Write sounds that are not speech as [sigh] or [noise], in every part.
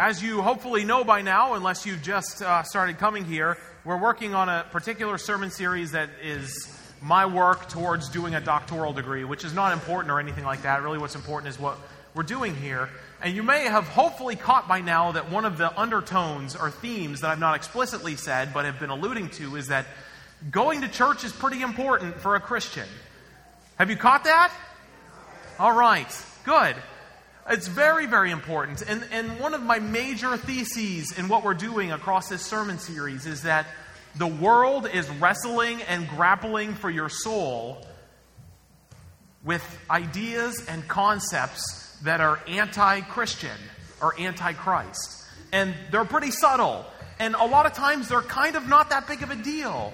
As you hopefully know by now, unless you've just uh, started coming here, we're working on a particular sermon series that is my work towards doing a doctoral degree, which is not important or anything like that. Really, what's important is what we're doing here. And you may have hopefully caught by now that one of the undertones or themes that I've not explicitly said but have been alluding to is that going to church is pretty important for a Christian. Have you caught that? All right, good. It's very, very important. And, and one of my major theses in what we're doing across this sermon series is that the world is wrestling and grappling for your soul with ideas and concepts that are anti Christian or anti Christ. And they're pretty subtle. And a lot of times they're kind of not that big of a deal,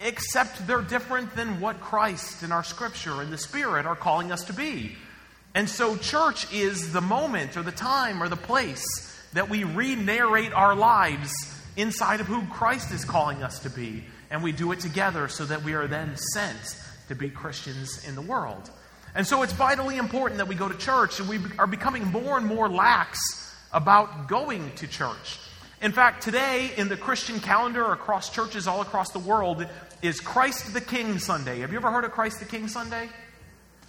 except they're different than what Christ and our Scripture and the Spirit are calling us to be. And so, church is the moment or the time or the place that we re narrate our lives inside of who Christ is calling us to be. And we do it together so that we are then sent to be Christians in the world. And so, it's vitally important that we go to church, and we are becoming more and more lax about going to church. In fact, today in the Christian calendar across churches all across the world is Christ the King Sunday. Have you ever heard of Christ the King Sunday?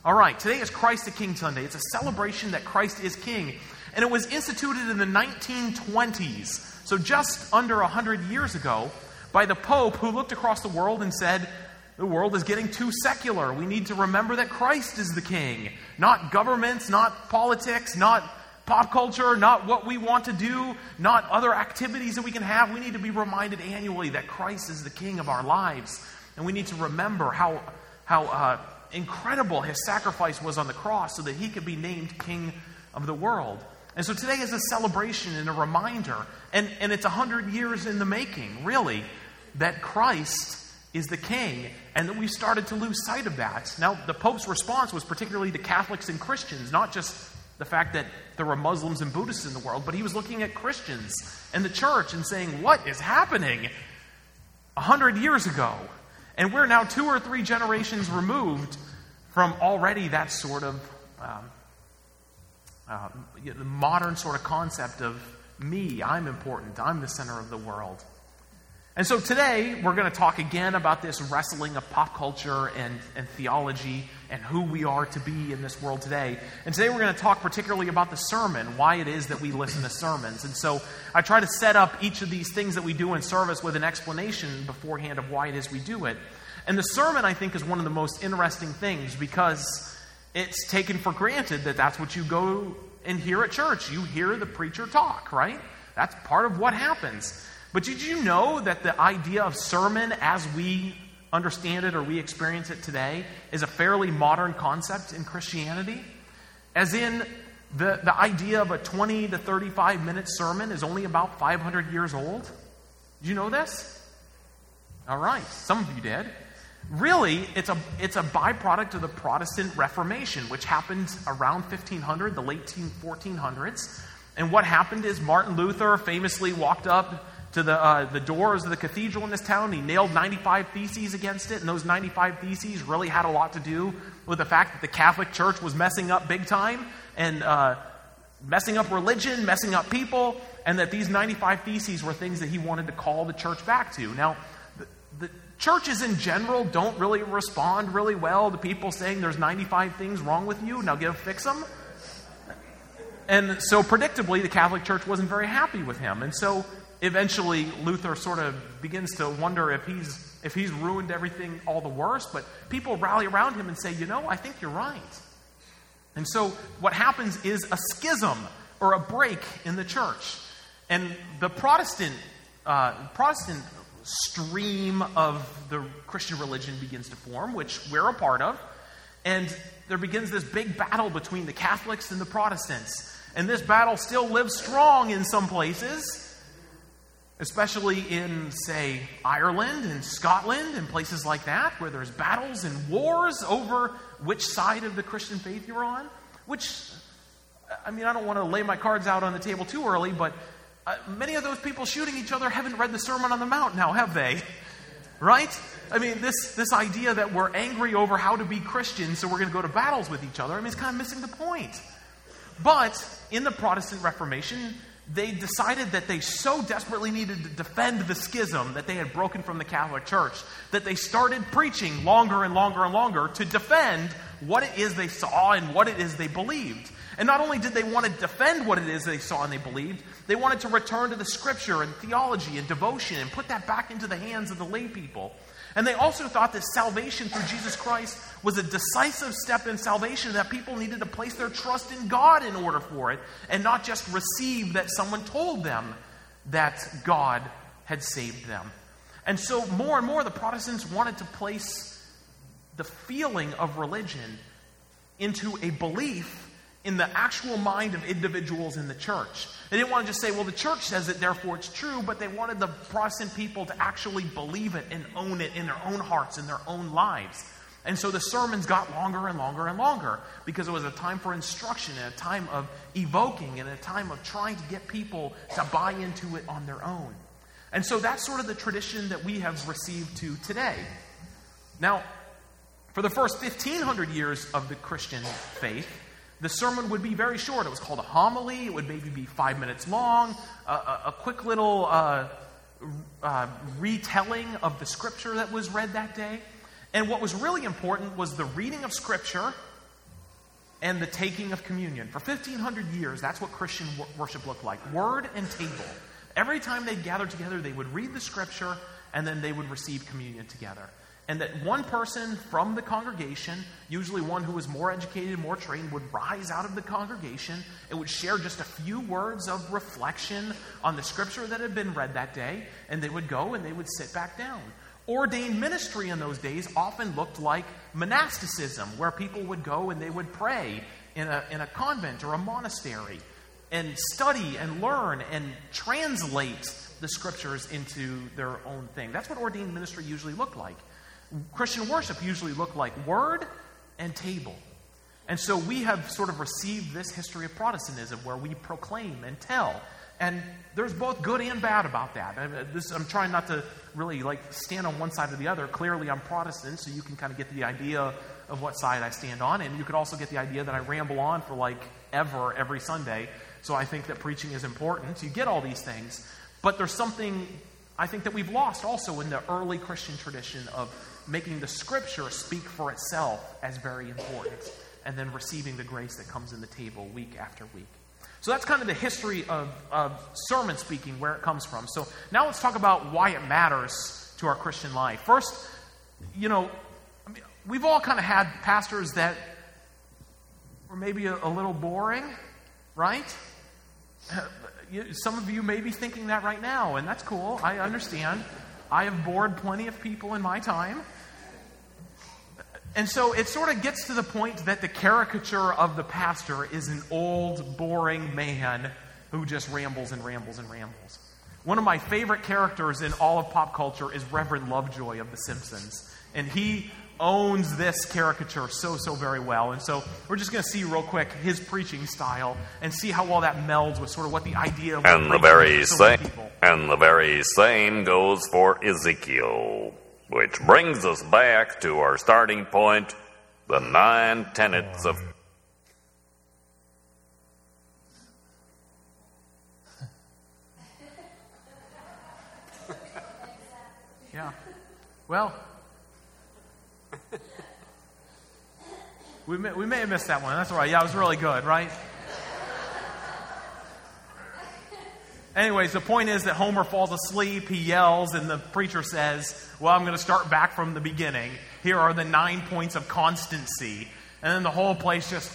All right, today is Christ the King Sunday. It's a celebration that Christ is King. And it was instituted in the 1920s, so just under 100 years ago, by the Pope who looked across the world and said, The world is getting too secular. We need to remember that Christ is the King, not governments, not politics, not pop culture, not what we want to do, not other activities that we can have. We need to be reminded annually that Christ is the King of our lives. And we need to remember how, how uh, incredible his sacrifice was on the cross so that he could be named king of the world. And so today is a celebration and a reminder, and, and it's a hundred years in the making, really, that Christ is the king, and that we've started to lose sight of that. Now, the Pope's response was particularly to Catholics and Christians, not just the fact that there were Muslims and Buddhists in the world, but he was looking at Christians and the church and saying, What is happening? A hundred years ago, and we're now two or three generations removed from already that sort of um, uh, the modern sort of concept of me, I'm important, I'm the center of the world. And so today we're going to talk again about this wrestling of pop culture and, and theology and who we are to be in this world today. And today we're going to talk particularly about the sermon, why it is that we listen to sermons. And so I try to set up each of these things that we do in service with an explanation beforehand of why it is we do it. And the sermon, I think, is one of the most interesting things because it's taken for granted that that's what you go and hear at church. You hear the preacher talk, right? That's part of what happens. But did you know that the idea of sermon as we understand it or we experience it today is a fairly modern concept in Christianity? As in, the, the idea of a 20 to 35 minute sermon is only about 500 years old. Did you know this? All right, some of you did. Really, it's a, it's a byproduct of the Protestant Reformation, which happened around 1500, the late 1400s. And what happened is Martin Luther famously walked up to the, uh, the doors of the cathedral in this town. He nailed 95 theses against it, and those 95 theses really had a lot to do with the fact that the Catholic Church was messing up big time and uh, messing up religion, messing up people, and that these 95 theses were things that he wanted to call the church back to. Now, churches in general don't really respond really well to people saying there's 95 things wrong with you, now go fix them. And so, predictably, the Catholic Church wasn't very happy with him. And so, eventually, Luther sort of begins to wonder if he's, if he's ruined everything all the worse. But people rally around him and say, you know, I think you're right. And so, what happens is a schism or a break in the church. And the Protestant, uh, Protestant stream of the Christian religion begins to form, which we're a part of. And there begins this big battle between the Catholics and the Protestants. And this battle still lives strong in some places, especially in, say, Ireland and Scotland and places like that, where there's battles and wars over which side of the Christian faith you're on. Which, I mean, I don't want to lay my cards out on the table too early, but uh, many of those people shooting each other haven't read the Sermon on the Mount now, have they? Right? I mean, this, this idea that we're angry over how to be Christians, so we're going to go to battles with each other, I mean, it's kind of missing the point. But in the Protestant Reformation, they decided that they so desperately needed to defend the schism that they had broken from the Catholic Church that they started preaching longer and longer and longer to defend what it is they saw and what it is they believed. And not only did they want to defend what it is they saw and they believed, they wanted to return to the scripture and theology and devotion and put that back into the hands of the lay people. And they also thought that salvation through Jesus Christ was a decisive step in salvation, that people needed to place their trust in God in order for it, and not just receive that someone told them that God had saved them. And so, more and more, the Protestants wanted to place the feeling of religion into a belief in the actual mind of individuals in the church. They didn't want to just say, well, the church says it, therefore it's true, but they wanted the Protestant people to actually believe it and own it in their own hearts, in their own lives. And so the sermons got longer and longer and longer because it was a time for instruction and a time of evoking and a time of trying to get people to buy into it on their own. And so that's sort of the tradition that we have received to today. Now, for the first 1500 years of the Christian faith, the sermon would be very short. It was called a homily. It would maybe be five minutes long, a, a, a quick little uh, uh, retelling of the scripture that was read that day. And what was really important was the reading of scripture and the taking of communion. For 1,500 years, that's what Christian worship looked like word and table. Every time they gathered together, they would read the scripture and then they would receive communion together and that one person from the congregation, usually one who was more educated, more trained, would rise out of the congregation and would share just a few words of reflection on the scripture that had been read that day, and they would go and they would sit back down. Ordained ministry in those days often looked like monasticism, where people would go and they would pray in a, in a convent or a monastery and study and learn and translate the scriptures into their own thing. That's what ordained ministry usually looked like. Christian worship usually looked like word and table. And so we have sort of received this history of Protestantism where we proclaim and tell. And there's both good and bad about that. Uh, this, I'm trying not to really like stand on one side or the other. Clearly, I'm Protestant, so you can kind of get the idea of what side I stand on. And you could also get the idea that I ramble on for like ever every Sunday. So I think that preaching is important. You get all these things. But there's something I think that we've lost also in the early Christian tradition of making the scripture speak for itself as very important, and then receiving the grace that comes in the table week after week. So that's kind of the history of, of sermon speaking, where it comes from. So now let's talk about why it matters to our Christian life. First, you know, I mean, we've all kind of had pastors that were maybe a, a little boring, right? [laughs] Some of you may be thinking that right now, and that's cool. I understand. I have bored plenty of people in my time. And so it sort of gets to the point that the caricature of the pastor is an old, boring man who just rambles and rambles and rambles. One of my favorite characters in all of pop culture is Reverend Lovejoy of The Simpsons. And he owns this caricature so, so very well. And so we're just going to see real quick his preaching style and see how well that melds with sort of what the idea of and the very same and the very same goes for Ezekiel. Which brings us back to our starting point the nine tenets of. [laughs] Yeah. Well, we may, we may have missed that one. That's all right. Yeah, it was really good, right? Anyways, the point is that Homer falls asleep, he yells, and the preacher says, Well, I'm going to start back from the beginning. Here are the nine points of constancy. And then the whole place just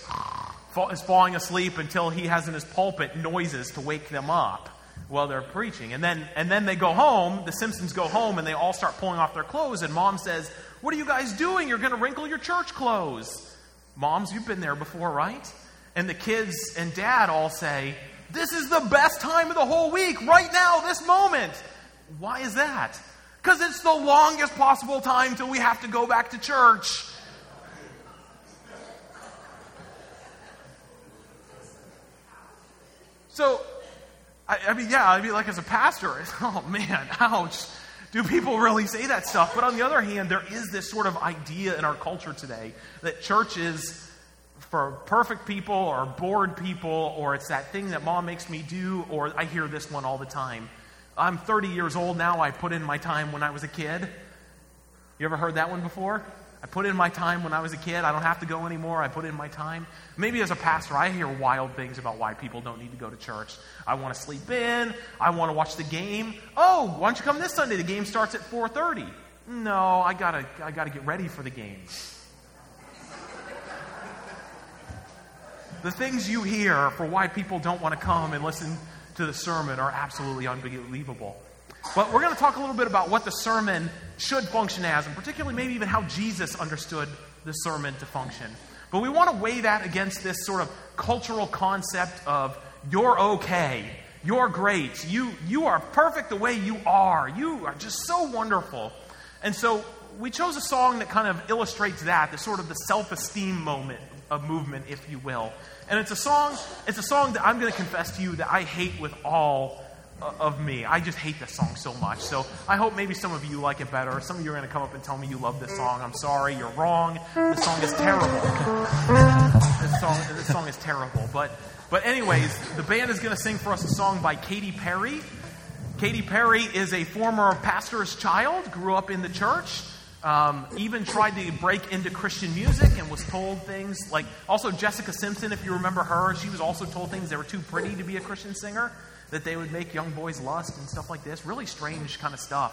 is falling asleep until he has in his pulpit noises to wake them up while they're preaching. And then, and then they go home, the Simpsons go home, and they all start pulling off their clothes. And mom says, What are you guys doing? You're going to wrinkle your church clothes. Moms, you've been there before, right? And the kids and dad all say, this is the best time of the whole week, right now, this moment. Why is that? Because it's the longest possible time till we have to go back to church. So, I, I, mean, yeah, I mean, like as a pastor, [laughs] oh man, ouch. Do people really say that stuff? But on the other hand, there is this sort of idea in our culture today that church is for perfect people or bored people, or it's that thing that mom makes me do, or I hear this one all the time. I'm 30 years old now. I put in my time when I was a kid. You ever heard that one before? I put in my time when I was a kid. I don't have to go anymore. I put in my time. Maybe as a pastor, I hear wild things about why people don't need to go to church. I want to sleep in. I want to watch the game. Oh, why don't you come this Sunday? The game starts at 4:30. No, I gotta, I gotta get ready for the game. The things you hear for why people don't want to come and listen to the sermon are absolutely unbelievable. But we're going to talk a little bit about what the sermon should function as, and particularly maybe even how Jesus understood the sermon to function. But we want to weigh that against this sort of cultural concept of you're okay, you're great, you, you are perfect the way you are, you are just so wonderful. And so we chose a song that kind of illustrates that, the sort of the self esteem moment movement, if you will. And it's a song, it's a song that I'm going to confess to you that I hate with all uh, of me. I just hate this song so much. So I hope maybe some of you like it better. Some of you are going to come up and tell me you love this song. I'm sorry, you're wrong. This song is terrible. this song, this song is terrible. But, but anyways, the band is going to sing for us a song by Katy Perry. Katy Perry is a former pastor's child, grew up in the church. Um, even tried to break into Christian music and was told things like, also Jessica Simpson, if you remember her, she was also told things that were too pretty to be a Christian singer that they would make young boys lust and stuff like this. Really strange kind of stuff.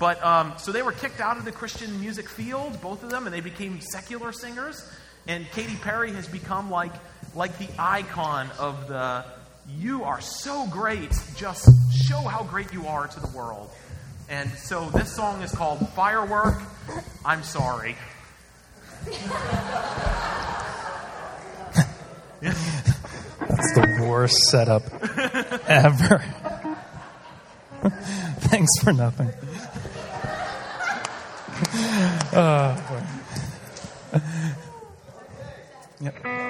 But um, so they were kicked out of the Christian music field, both of them, and they became secular singers. And Katy Perry has become like like the icon of the you are so great, just show how great you are to the world. And so this song is called Firework. I'm sorry. That's the worst setup ever. Thanks for nothing. Oh, yep.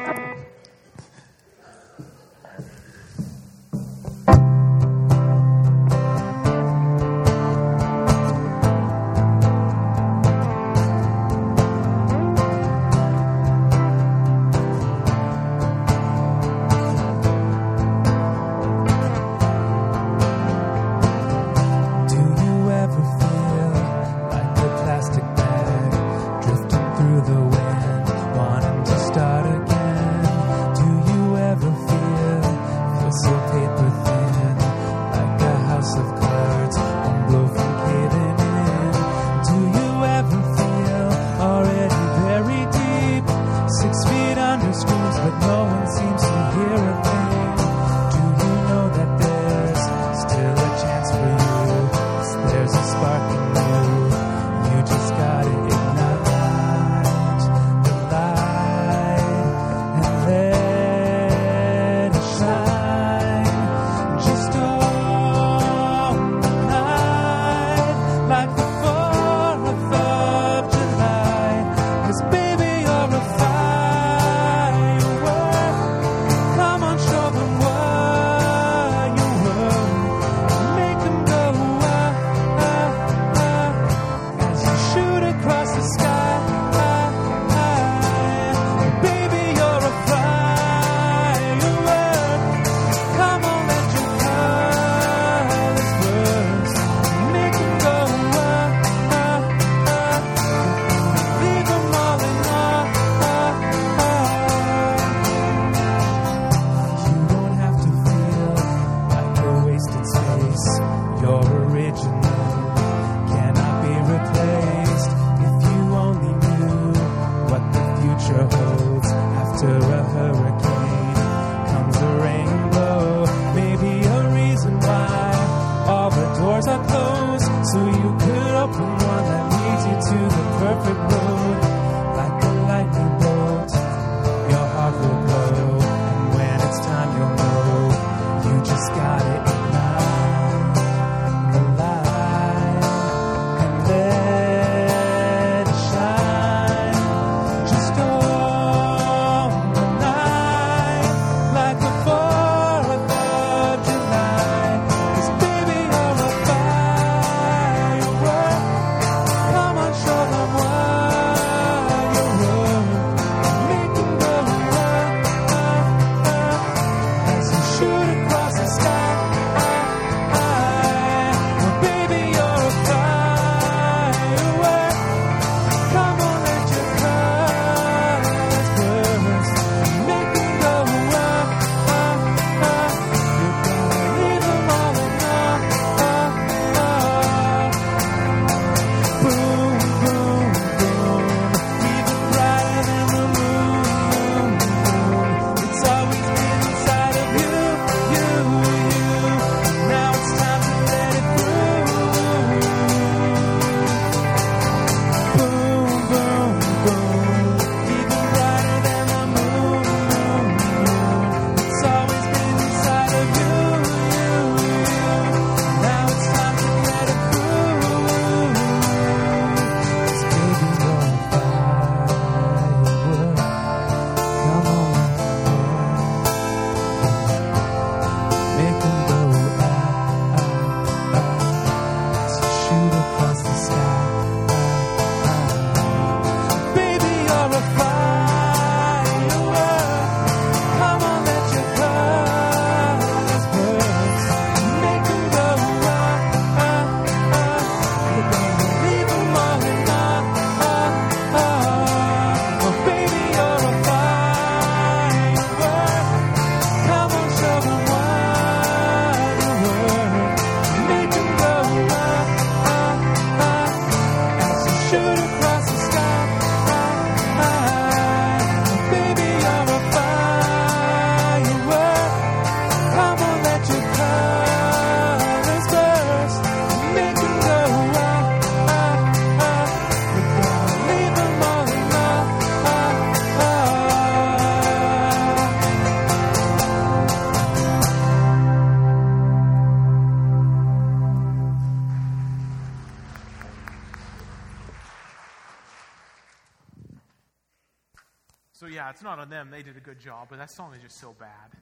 Just so bad.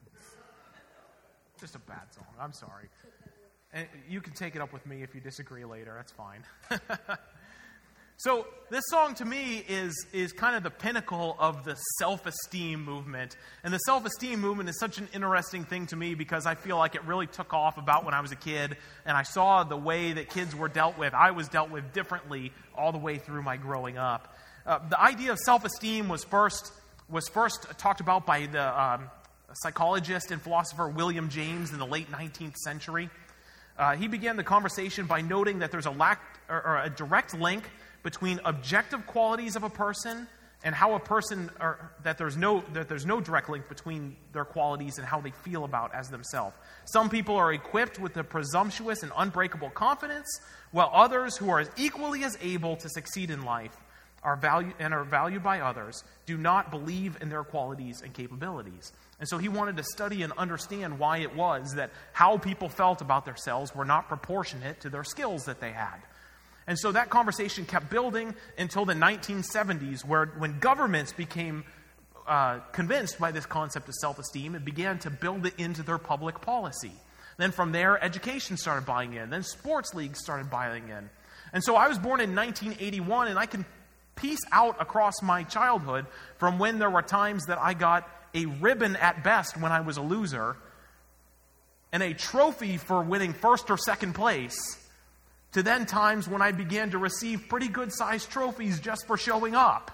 Just a bad song. I'm sorry. And you can take it up with me if you disagree later. That's fine. [laughs] So this song to me is is kind of the pinnacle of the self-esteem movement. And the self-esteem movement is such an interesting thing to me because I feel like it really took off about when I was a kid and I saw the way that kids were dealt with. I was dealt with differently all the way through my growing up. Uh, the idea of self-esteem was first was first talked about by the um, psychologist and philosopher William James in the late 19th century. Uh, he began the conversation by noting that there's a lack or, or a direct link between objective qualities of a person and how a person or that there's no that there's no direct link between their qualities and how they feel about as themselves. Some people are equipped with a presumptuous and unbreakable confidence, while others who are equally as able to succeed in life are valued and are valued by others do not believe in their qualities and capabilities. And so he wanted to study and understand why it was that how people felt about themselves were not proportionate to their skills that they had. And so that conversation kept building until the 1970s, where when governments became uh, convinced by this concept of self esteem and began to build it into their public policy. Then from there, education started buying in. Then sports leagues started buying in. And so I was born in 1981, and I can piece out across my childhood from when there were times that I got a ribbon at best when I was a loser and a trophy for winning first or second place to then times when I began to receive pretty good sized trophies just for showing up.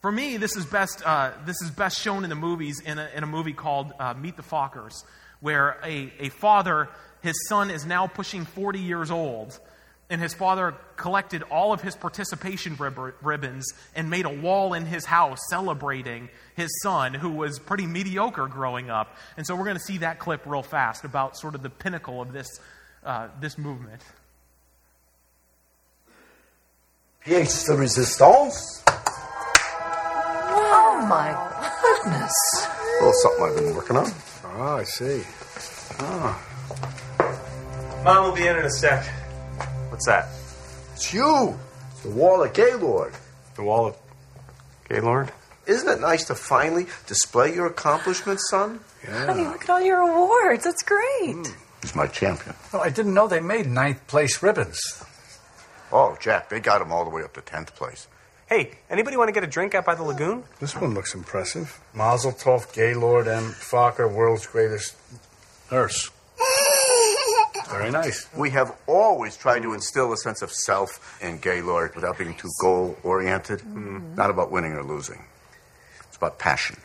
For me, this is best, uh, this is best shown in the movies in a, in a movie called uh, Meet the Fockers, where a, a father, his son is now pushing 40 years old, and his father collected all of his participation rib- ribbons and made a wall in his house celebrating his son, who was pretty mediocre growing up. And so we're going to see that clip real fast about sort of the pinnacle of this, uh, this movement. Pièce de resistance. Oh my goodness. A little something I've been working on. Ah, I see. Ah. Mom will be in in a sec. What's that? It's you. It's the wall of Gaylord. The wall of Gaylord? Isn't it nice to finally display your accomplishments, son? Yeah. Honey, look at all your awards. That's great. Hmm. He's my champion. Oh, I didn't know they made ninth place ribbons. Oh, Jack, they got him all the way up to 10th place. Hey, anybody want to get a drink out by the lagoon? This one looks impressive. Mazel Tov, Gaylord M. Fokker, world's greatest nurse. Very nice. We have always tried to instill a sense of self in Gaylord without being too goal oriented. Mm-hmm. Not about winning or losing, it's about passion.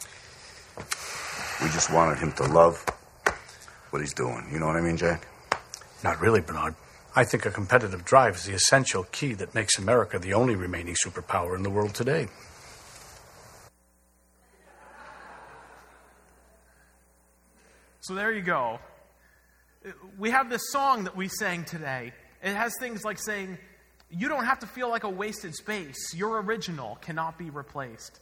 We just wanted him to love what he's doing. You know what I mean, Jack? Not really, Bernard. I think a competitive drive is the essential key that makes America the only remaining superpower in the world today. So there you go. We have this song that we sang today. It has things like saying, You don't have to feel like a wasted space. Your original cannot be replaced.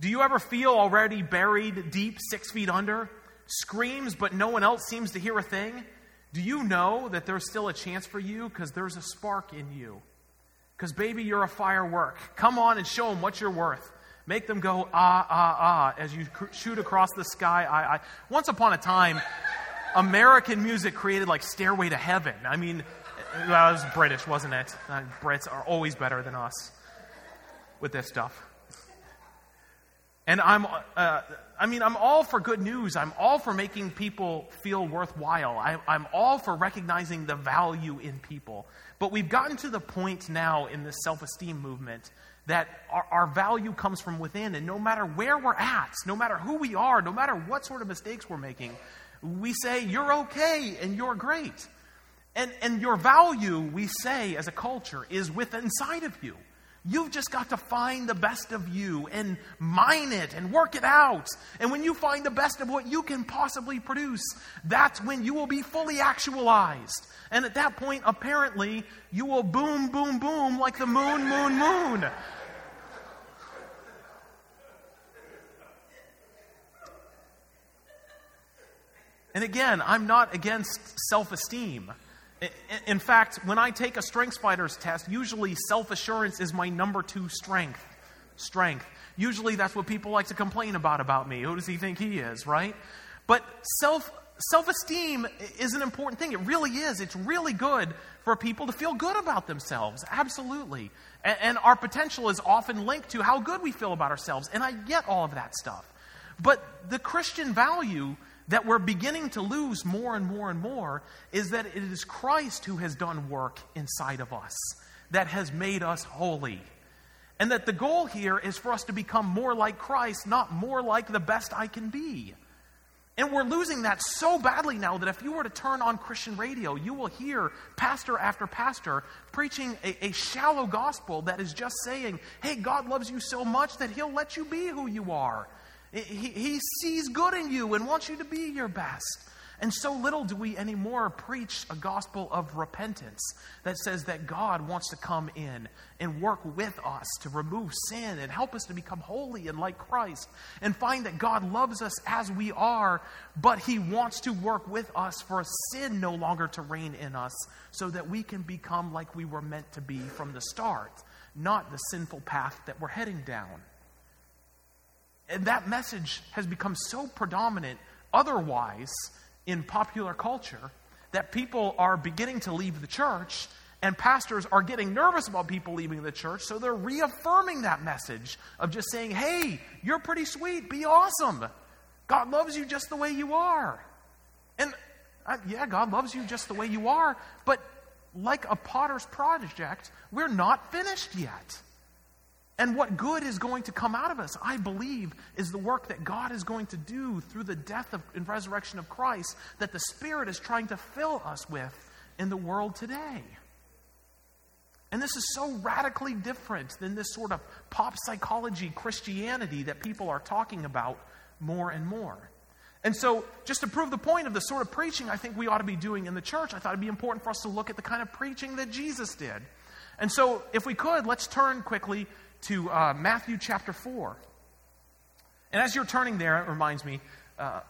Do you ever feel already buried deep, six feet under? Screams, but no one else seems to hear a thing? Do you know that there's still a chance for you because there's a spark in you? Because, baby, you're a firework. Come on and show them what you're worth. Make them go, ah, ah, ah, as you cr- shoot across the sky. I, I. Once upon a time, American music created like Stairway to Heaven. I mean, well, it was British, wasn't it? Uh, Brits are always better than us with this stuff. And I'm, uh, I mean, I'm all for good news. I'm all for making people feel worthwhile. I, I'm all for recognizing the value in people. But we've gotten to the point now in this self esteem movement that our, our, value comes from within. And no matter where we're at, no matter who we are, no matter what sort of mistakes we're making, we say, You're okay and you're great. And, and your value, we say as a culture, is within inside of you. You've just got to find the best of you and mine it and work it out. And when you find the best of what you can possibly produce, that's when you will be fully actualized. And at that point, apparently, you will boom, boom, boom like the moon, moon, moon. And again, I'm not against self esteem. In fact, when I take a StrengthsFinder test, usually self assurance is my number two strength. strength. Usually that's what people like to complain about about me. Who does he think he is, right? But self self esteem is an important thing. It really is. It's really good for people to feel good about themselves. Absolutely. And, and, our potential is often linked to how good we feel about ourselves. And I get all of that stuff. But the Christian value that we're beginning to lose more and more and more is that it is Christ who has done work inside of us that has made us holy. And that the goal here is for us to become more like Christ, not more like the best I can be. And we're losing that so badly now that if you were to turn on Christian radio, you will hear pastor after pastor preaching a, a, shallow gospel that is just saying, hey, God loves you so much that he'll let you be who you are. He, he sees good in you and wants you to be your best. And so little do we anymore preach a gospel of repentance that says that God wants to come in and work with us to remove sin and help us to become holy and like Christ and find that God loves us as we are, but He wants to work with us for sin no longer to reign in us so that we can become like we were meant to be from the start, not the sinful path that we're heading down. And that message has become so predominant otherwise in popular culture that people are beginning to leave the church and pastors are getting nervous about people leaving the church, so they're reaffirming that message of just saying, hey, you're pretty sweet, be awesome. God loves you just the way you are. And uh, yeah, God loves you just the way you are, but like a potter's project, we're not finished yet. And what good is going to come out of us, I believe, is the work that God is going to do through the death of, and resurrection of Christ that the Spirit is trying to fill us with in the world today. And this is so radically different than this sort of pop psychology Christianity that people are talking about more and more. And so, just to prove the point of the sort of preaching I think we ought to be doing in the church, I thought it'd be important for us to look at the kind of preaching that Jesus did. And so, if we could, let's turn quickly to uh, Matthew chapter 4. And as you're turning there, it reminds me, uh,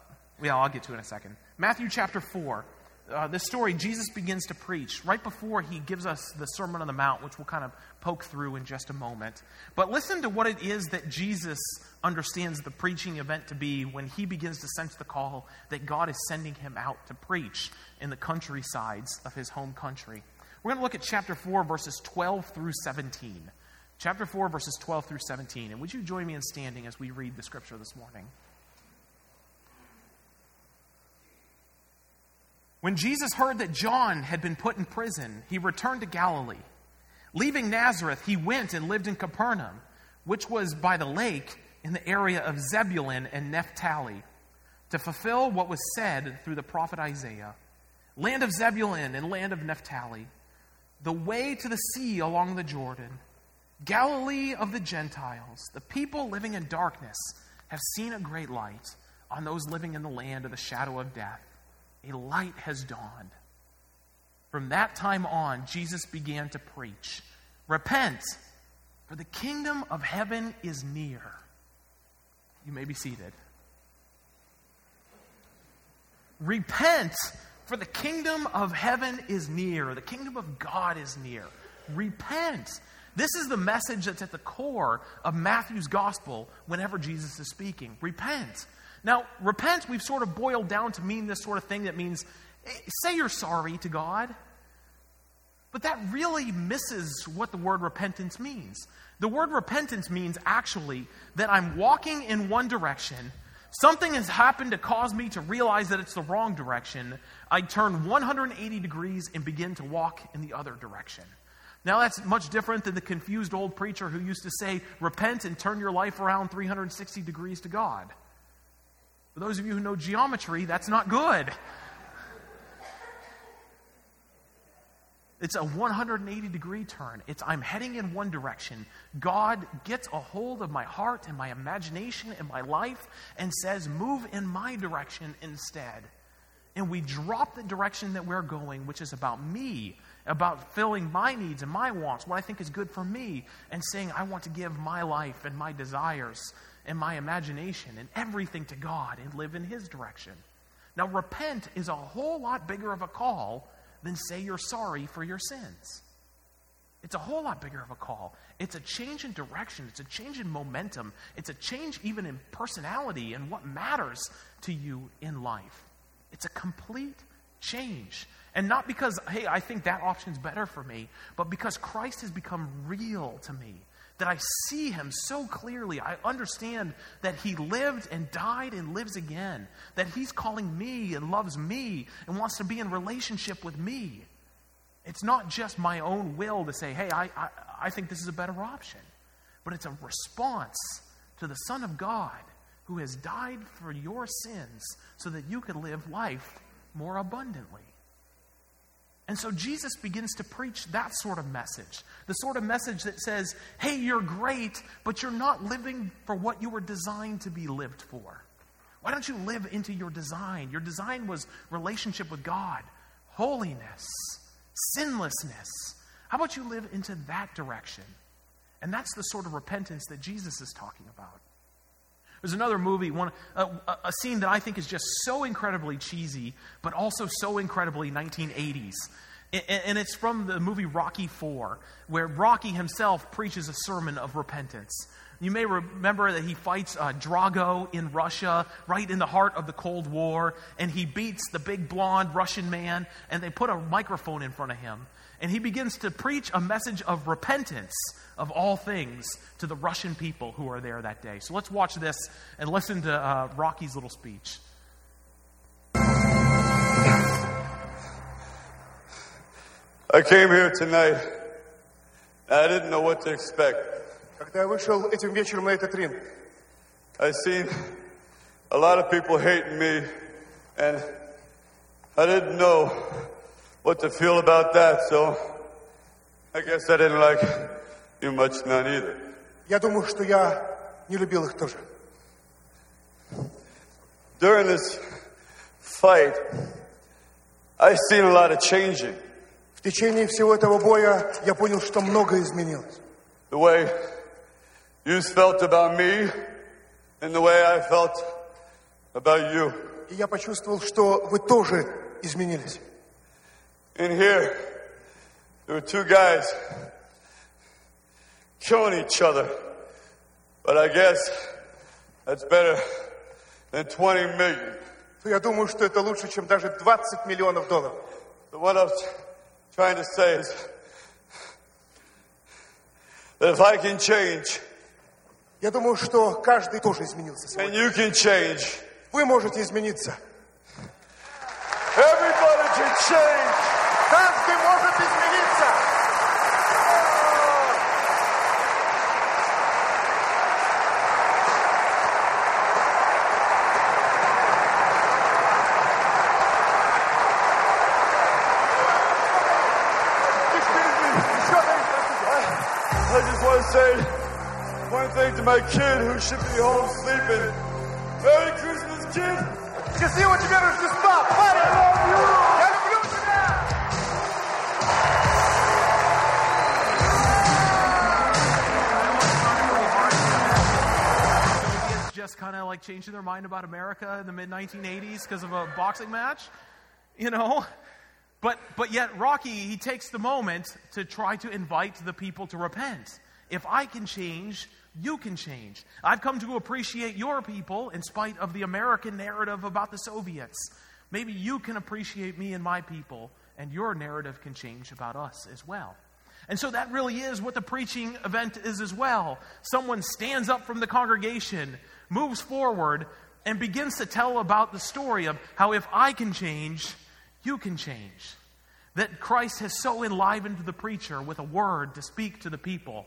well, I'll get to it in a second. Matthew chapter 4. Uh, this story, Jesus begins to preach right before he gives us the Sermon on the Mount, which we'll kind of poke through in just a moment. But listen to what it is that Jesus understands the preaching event to be when he begins to sense the call that God is sending him out to preach in the countrysides of his home country. We're going to look at chapter 4, verses 12 through 17 chapter 4, verses 12 through 17. And would you join me in standing as we read the scripture this morning? When Jesus heard that John had been put in prison, he returned to Galilee. Leaving Nazareth, he went and lived in Capernaum, which was by the lake in the area of Zebulun and Naphtali, to fulfill what was said through the prophet Isaiah Land of Zebulun and land of Naphtali, the way to the sea along the Jordan Galilee of the Gentiles, the people living in darkness have seen a great light. On those living in the land of the shadow of death, a light has dawned. From that time on, Jesus began to preach Repent, for the kingdom of heaven is near. You may be seated. Repent, for the kingdom of heaven is near. The kingdom of God is near. Repent. This is the message that's at the core of Matthew's gospel whenever Jesus is speaking. Repent. Now, repent, we've sort of boiled down to mean this sort of thing that means eh, say you're sorry to God. But that really misses what the word repentance means. The word repentance means actually that I'm walking in one direction. Something has happened to cause me to realize that it's the wrong direction. I turn 180 degrees and begin to walk in the other direction. Now, that's much different than the confused old preacher who used to say, repent and turn your life around 360 degrees to God. For those of you who know geometry, that's not good. It's a 180 degree turn. It's I'm heading in one direction. God gets a hold of my heart and my imagination and my life and says, move in my direction instead. And we drop the direction that we're going, which is about me about filling my needs and my wants, what I think is good for me, and saying, I want to give my life and my desires and my imagination and everything to God and live in His direction. Now, repent is a whole lot bigger of a call than say you're sorry for your sins. It's a whole lot bigger of a call. It's a change in direction, it's a change in momentum, it's a change even in personality and what matters to you in life. It's a complete change. And not because, hey, I think that option's better for me, but because Christ has become real to me. That I see him so clearly. I understand that he lived and died and lives again. That he's calling me and loves me and wants to be in relationship with me. It's not just my own will to say, hey, I, I, I think this is a better option, but it's a response to the Son of God who has died for your sins so that you can live life more abundantly. And so Jesus begins to preach that sort of message. The sort of message that says, hey, you're great, but you're not living for what you were designed to be lived for. Why don't you live into your design? Your design was relationship with God, holiness, sinlessness. How about you live into that direction? And that's the sort of repentance that Jesus is talking about. There's another movie, one, a, a, scene that I think is just so incredibly cheesy, but also so incredibly 1980s. And, and it's from the movie Rocky IV, where Rocky himself preaches a sermon of repentance. You may remember that he fights uh, Drago in Russia, right in the heart of the Cold War, and he beats the big blonde Russian man, and they put a microphone in front of him And he begins to preach a message of repentance of all things to the Russian people who are there that day. So let's watch this and listen to uh, Rocky's little speech. I came here tonight. I didn't know what to expect. Когда я вышел этим вечером на этот ринг, I seen a lot of people hating me, and I didn't know what to feel about that, so I guess I didn't like you much none either. Я думаю, что я не любил их тоже. During this fight, I seen a lot of changing. В течение всего этого боя я понял, что многое изменилось. The way you felt about me and the way I felt about you. И я почувствовал, что вы тоже изменились. In here, there were two guys killing each other. But I guess that's better than 20 million. То я думаю, что это лучше, чем даже 20 миллионов долларов. So what I was trying to say is that if I can change, Я думаю, что каждый тоже изменился and сегодня. you can change, Вы можете измениться. everybody can change. Каждый может измениться. I just want to say one thing to my kid who should be home sleeping. Merry Christmas, kid. Счастливо тебе Рождества, парень! Like changing their mind about America in the mid 1980s because of a boxing match, you know? But, but yet, Rocky, he takes the moment to try to invite the people to repent. If I can change, you can change. I've come to appreciate your people in spite of the American narrative about the Soviets. Maybe you can appreciate me and my people, and your narrative can change about us as well. And so that really is what the preaching event is as well. Someone stands up from the congregation, moves forward, and begins to tell about the story of how if I can change, you can change. That Christ has so enlivened the preacher with a word to speak to the people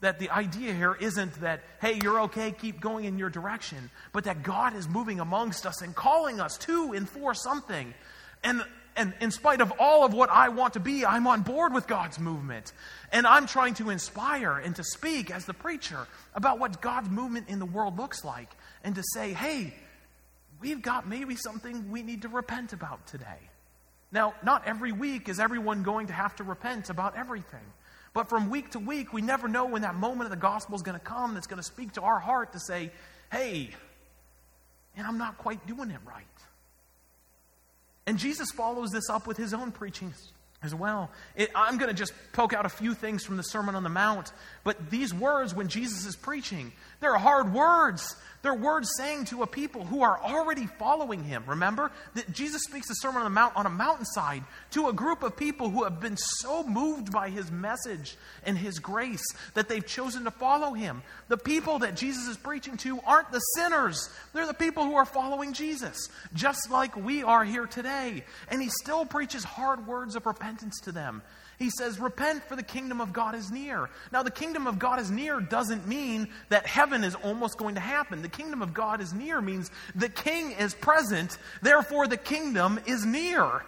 that the idea here isn't that, hey, you're okay, keep going in your direction, but that God is moving amongst us and calling us to and for something. And, and in spite of all of what I want to be, I'm on board with God's movement. And I'm trying to inspire and to speak as the preacher about what God's movement in the world looks like and to say, hey, we've got maybe something we need to repent about today. Now, not every week is everyone going to have to repent about everything. But from week to week, we never know when that moment of the gospel is going to come that's going to speak to our heart to say, hey, and I'm not quite doing it right. And Jesus follows this up with his own preaching as well. It, I'm going to just poke out a few things from the Sermon on the Mount, but these words, when Jesus is preaching, they're hard words. They're words saying to a people who are already following him. Remember that Jesus speaks the Sermon on the Mount on a mountainside to a group of people who have been so moved by his message and his grace that they've chosen to follow him. The people that Jesus is preaching to aren't the sinners, they're the people who are following Jesus, just like we are here today. And he still preaches hard words of repentance to them. He says, Repent, for the kingdom of God is near. Now, the kingdom of God is near doesn't mean that heaven is almost going to happen. The kingdom of God is near means the king is present, therefore, the kingdom is near.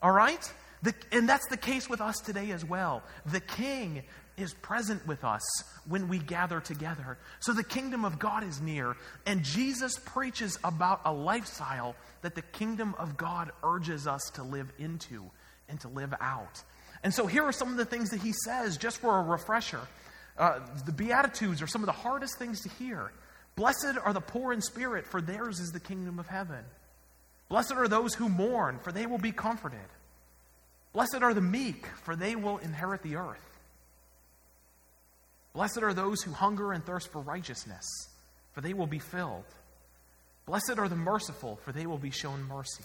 All right? The, and that's the case with us today as well. The king is present with us when we gather together. So the kingdom of God is near, and Jesus preaches about a lifestyle that the kingdom of God urges us to live into and to live out. And so here are some of the things that he says, just for a refresher. Uh, the Beatitudes are some of the hardest things to hear. Blessed are the poor in spirit, for theirs is the kingdom of heaven. Blessed are those who mourn, for they will be comforted. Blessed are the meek, for they will inherit the earth. Blessed are those who hunger and thirst for righteousness, for they will be filled. Blessed are the merciful, for they will be shown mercy.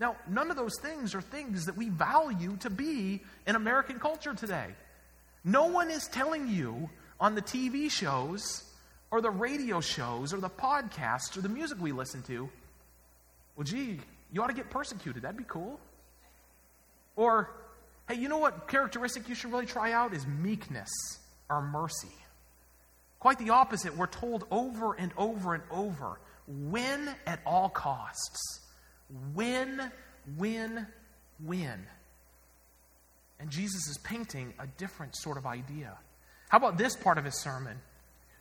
Now, none of those things are things that we value to be in American culture today. No one is telling you on the TV shows or the radio shows or the podcasts or the music we listen to, well, gee, you ought to get persecuted. That'd be cool. Or, hey, you know what characteristic you should really try out is meekness or mercy. Quite the opposite. We're told over and over and over win at all costs. Win, win, win. And Jesus is painting a different sort of idea. How about this part of his sermon?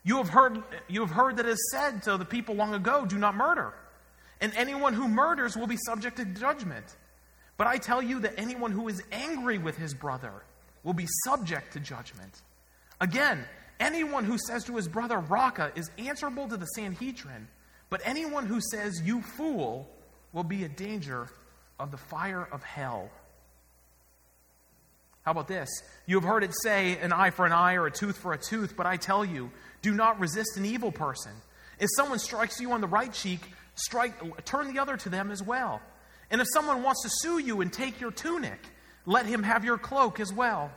You have heard, you have heard that it is said to the people long ago, do not murder. And anyone who murders will be subject to judgment. But I tell you that anyone who is angry with his brother will be subject to judgment. Again, anyone who says to his brother, Raca, is answerable to the Sanhedrin. But anyone who says, You fool, will be a danger of the fire of hell. How about this? You have heard it say, an eye for an eye or a tooth for a tooth, but I tell you, do not resist an evil person. If someone strikes you on the right cheek, strike, turn the other to them as well. And if someone wants to sue you and take your tunic, let him have your cloak as well.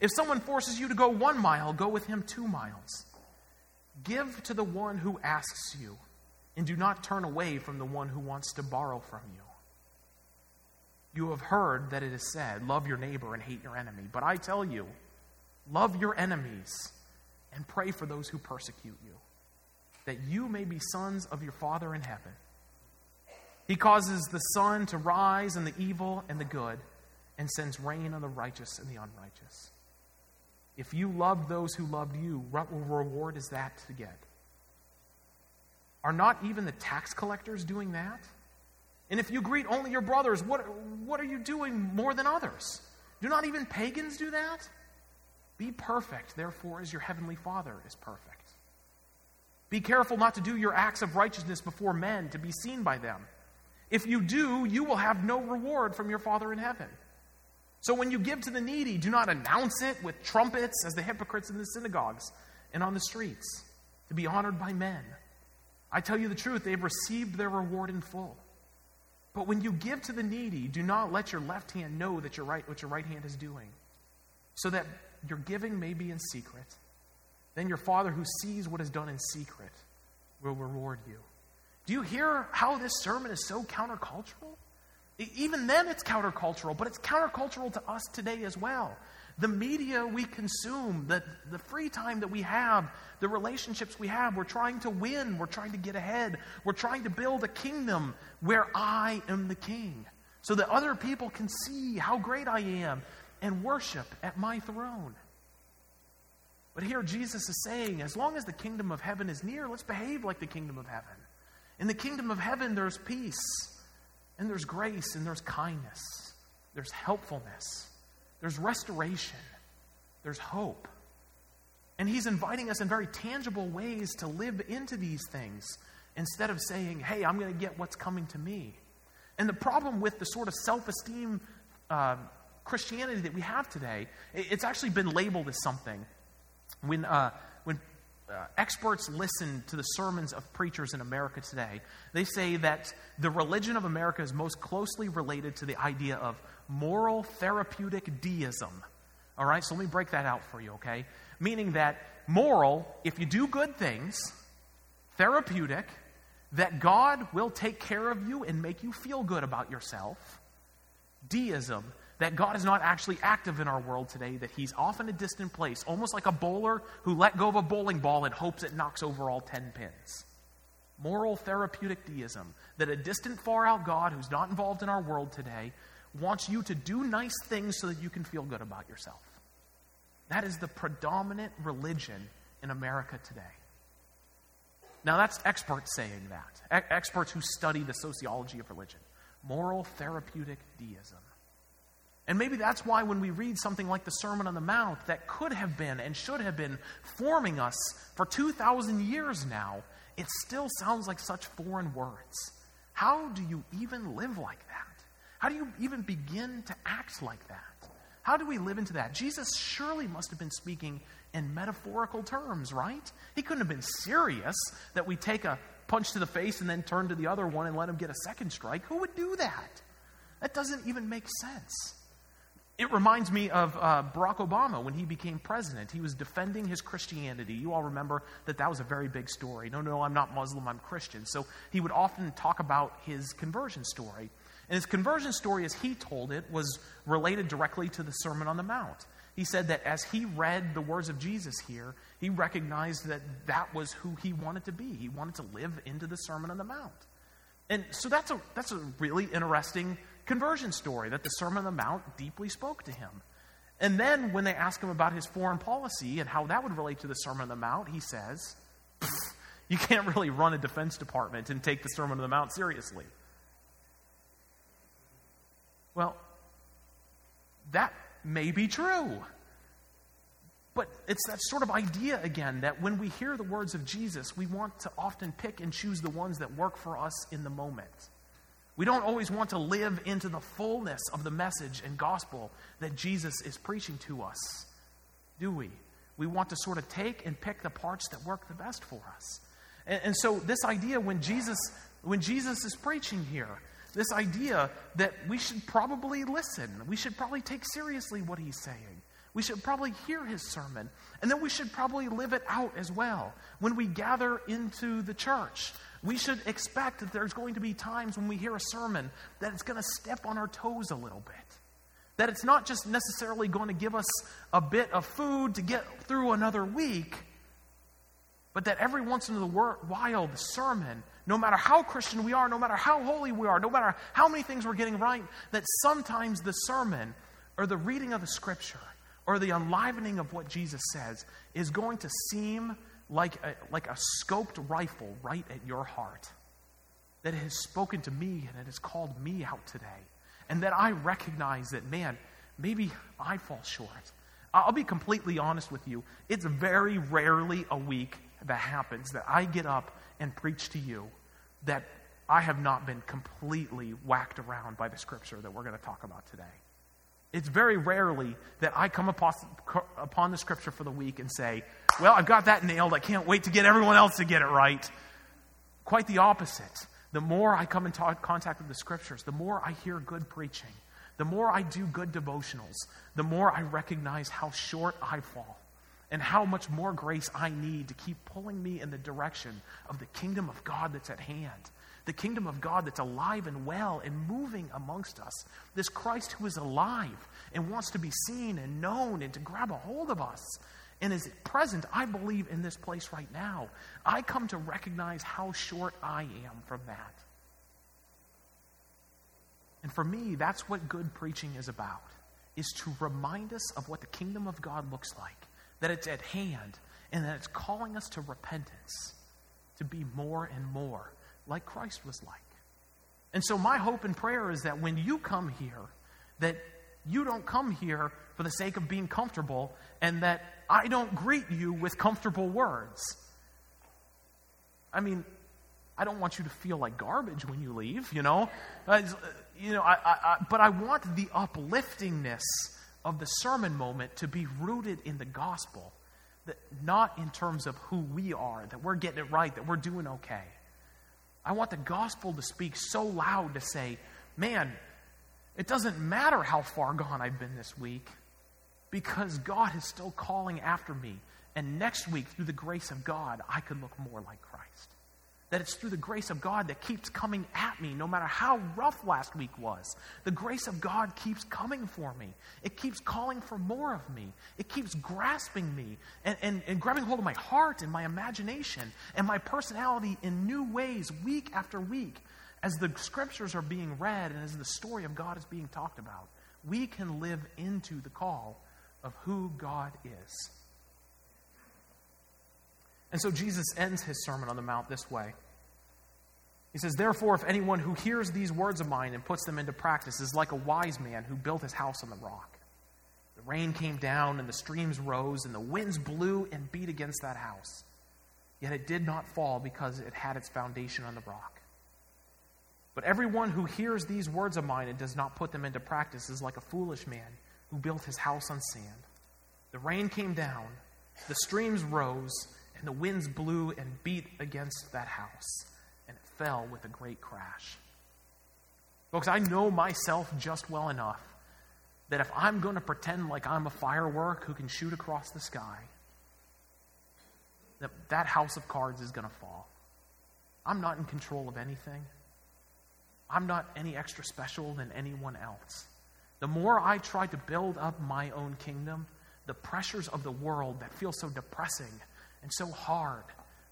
If someone forces you to go one mile, go with him two miles. Give to the one who asks you and do not turn away from the one who wants to borrow from you. You have heard that it is said, Love your neighbor and hate your enemy. But I tell you, love your enemies and pray for those who persecute you, that you may be sons of your Father in heaven. He causes the sun to rise on the evil and the good, and sends rain on the righteous and the unrighteous. If you love those who loved you, what reward is that to get? Are not even the tax collectors doing that? And if you greet only your brothers, what, what are you doing more than others? Do not even pagans do that? Be perfect, therefore, as your heavenly Father is perfect. Be careful not to do your acts of righteousness before men to be seen by them. If you do, you will have no reward from your Father in heaven. So when you give to the needy, do not announce it with trumpets as the hypocrites in the synagogues and on the streets to be honored by men. I tell you the truth, they've received their reward in full. But when you give to the needy, do not let your left hand know that your right, what your right hand is doing, so that your giving may be in secret. Then your Father who sees what is done in secret will reward you. Do you hear how this sermon is so countercultural? Even then, it's countercultural, but it's countercultural to us today as well the media we consume, the, the free time that we have, the relationships we have. We're trying to win. We're trying to get ahead. We're trying to build a kingdom where I am the king so that other people can see how great I am. and worship at my throne. But here Jesus is saying, as long as the kingdom of heaven is near, let's behave like the kingdom of heaven. In the kingdom of heaven, there's peace, and there's grace, and there's kindness, there's helpfulness, there's restoration, there's hope. And he's inviting us in very tangible ways to live into these things instead of saying, hey, I'm going to get what's coming to me. And the problem with the sort of self esteem uh, Christianity that we have today, it's actually been labeled as something. When, uh, uh, experts listen to the sermons of preachers in America today, they say that the religion of America is most closely related to the idea of moral therapeutic deism. All right, so let me break that out for you, okay? Meaning that moral, if you do good things, therapeutic, that God will take care of you and make you feel good about yourself. Deism, that God is not actually active in our world today, that He's off in a distant place, almost like a bowler who let go of a bowling ball and hopes it knocks over all 10 pins. Moral therapeutic deism, that a distant, far out God who's not involved in our world today wants you to do nice things so that you can feel good about yourself. That is the predominant religion in America today. Now, that's experts saying that. Experts who study the sociology of religion. Moral therapeutic deism. And maybe that's why when we read something like the Sermon on the Mount that could have been and should have been forming us for 2,000 years now, it still sounds like such foreign words. How do you even live like that? How do you even begin to act like that? How do we live into that? Jesus surely must have been speaking in metaphorical terms, right? He couldn't have been serious that we take a punch to the face and then turn to the other one and let him get a second strike. Who would do that? That doesn't even make sense. It reminds me of uh, Barack Obama when he became president. He was defending his Christianity. You all remember that that was a very big story. No, no, I'm not Muslim, I'm Christian. So he would often talk about his conversion story. And his conversion story, as he told it, was related directly to the Sermon on the Mount. He said that as he read the words of Jesus here, he recognized that that was who he wanted to be. He wanted to live into the Sermon on the Mount. And so that's a, that's a really interesting conversion story that the Sermon on the Mount deeply spoke to him. And then when they ask him about his foreign policy and how that would relate to the Sermon on the Mount, he says, You can't really run a defense department and take the Sermon on the Mount seriously. Well, that may be true. But it's that sort of idea again that when we hear the words of Jesus, we want to often pick and choose the ones that work for us in the moment. We don't always want to live into the fullness of the message and gospel that Jesus is preaching to us, do we? We want to sort of take and pick the parts that work the best for us. And, and so, this idea when Jesus, when Jesus is preaching here, this idea that we should probably listen. We should probably take seriously what he's saying. We should probably hear his sermon. And then we should probably live it out as well. When we gather into the church, we should expect that there's going to be times when we hear a sermon that it's going to step on our toes a little bit. That it's not just necessarily going to give us a bit of food to get through another week, but that every once in a while the sermon no matter how Christian we are, no matter how holy we are, no matter how many things we're getting right, that sometimes the sermon or the reading of the scripture or the enlivening of what Jesus says is going to seem like a, like a scoped rifle right at your heart. That has spoken to me and it has called me out today. And that I recognize that, man, maybe I fall short. I'll be completely honest with you. It's very rarely a week that happens that I get up and preach to you that I have not been completely whacked around by the scripture that we're going to talk about today. It's very rarely that I come upon, the scripture for the week and say, Well, I've got that nailed. I can't wait to get everyone else to get it right. Quite the opposite. The more I come in contact with the scriptures, the more I hear good preaching, the more I do good devotionals, the more I recognize how short I fall and how much more grace I need to keep pulling me in the direction of the kingdom of God that's at hand. The kingdom of God that's alive and well and moving amongst us. This Christ who is alive and wants to be seen and known and to grab a hold of us and is present, I believe, in this place right now. I come to recognize how short I am from that. And for me, that's what good preaching is about. is to remind us of what the kingdom of God looks like, that it's at hand, and that it's calling us to repentance, to be more and more like Christ was like. And so, my hope and prayer is that when you come here, that you don't come here for the sake of being comfortable, and that I don't greet you with comfortable words. I mean, I don't want you to feel like garbage when you leave, you know. Uh, you know, I, I, but I want the upliftingness of the sermon moment to be rooted in the gospel, that not in terms of who we are, that we're getting it right, that we're doing okay. I want the gospel to speak so loud to say, man, it doesn't matter how far gone I've been this week because God is still calling after me. And next week, through the grace of God, I could look more like Christ. That it's through the grace of God that keeps coming at me, no matter how rough last week was. The grace of God keeps coming for me. It keeps calling for more of me. It keeps grasping me and, and, and grabbing hold of my heart and my imagination and my personality in new ways, week after week, as the scriptures are being read and as the story of God is being talked about. We can live into the call of who God is. And so Jesus ends his Sermon on the Mount this way. He says, Therefore, if anyone who hears these words of mine and puts them into practice is like a wise man who built his house on the rock. The rain came down, and the streams rose, and the winds blew and beat against that house. Yet it did not fall because it had its foundation on the rock. But everyone who hears these words of mine and does not put them into practice is like a foolish man who built his house on sand. The rain came down, the streams rose, and the winds blew and beat against that house, and it fell with a great crash. Folks, I know myself just well enough that if I'm going to pretend like I'm a firework who can shoot across the sky, that that house of cards is going to fall. I'm not in control of anything. I'm not any extra special than anyone else. The more I try to build up my own kingdom, the pressures of the world that feel so depressing and so hard,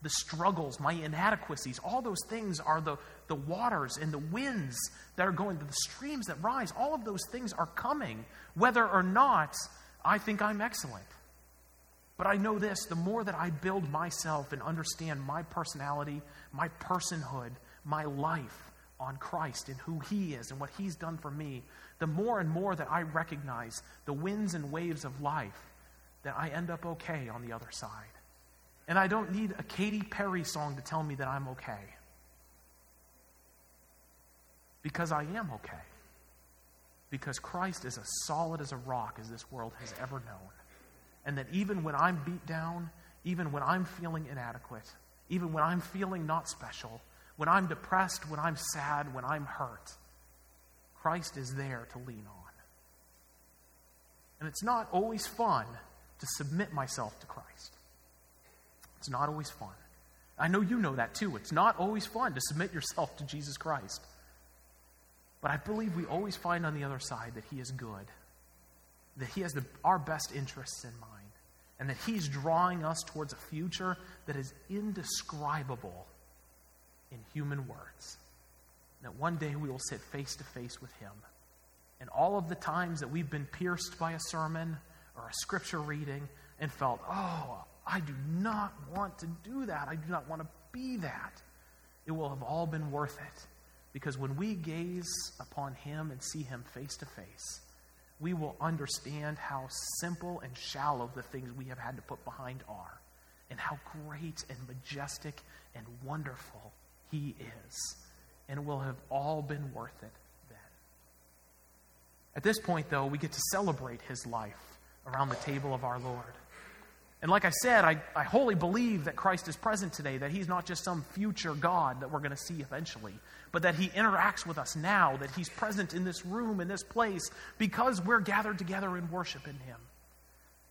the struggles, my inadequacies, all those things are the, the waters and the winds that are going, the streams that rise. All of those things are coming, whether or not I think I'm excellent. But I know this the more that I build myself and understand my personality, my personhood, my life on Christ and who He is and what He's done for me, the more and more that I recognize the winds and waves of life, that I end up okay on the other side. And I don't need a Katy Perry song to tell me that I'm okay. Because I am okay. Because Christ is as solid as a rock as this world has ever known. And that even when I'm beat down, even when I'm feeling inadequate, even when I'm feeling not special, when I'm depressed, when I'm sad, when I'm hurt, Christ is there to lean on. And it's not always fun to submit myself to Christ. It's not always fun. I know you know that too. It's not always fun to submit yourself to Jesus Christ. But I believe we always find on the other side that He is good, that He has the, our best interests in mind, and that He's drawing us towards a future that is indescribable in human words. That one day we will sit face to face with Him. And all of the times that we've been pierced by a sermon or a scripture reading and felt, oh, I do not want to do that. I do not want to be that. It will have all been worth it. Because when we gaze upon Him and see Him face to face, we will understand how simple and shallow the things we have had to put behind are, and how great and majestic and wonderful He is. And it will have all been worth it then. At this point, though, we get to celebrate His life around the table of our Lord. And like I said, I, I wholly believe that Christ is present today, that He's not just some future God that we're going to see eventually, but that He interacts with us now, that He's present in this room, in this place, because we're gathered together in worship in Him.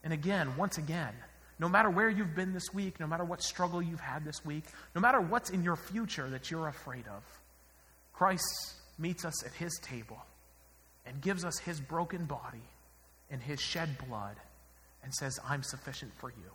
And again, once again, no matter where you've been this week, no matter what struggle you've had this week, no matter what's in your future that you're afraid of, Christ meets us at His table and gives us His broken body and His shed blood and says, I'm sufficient for you.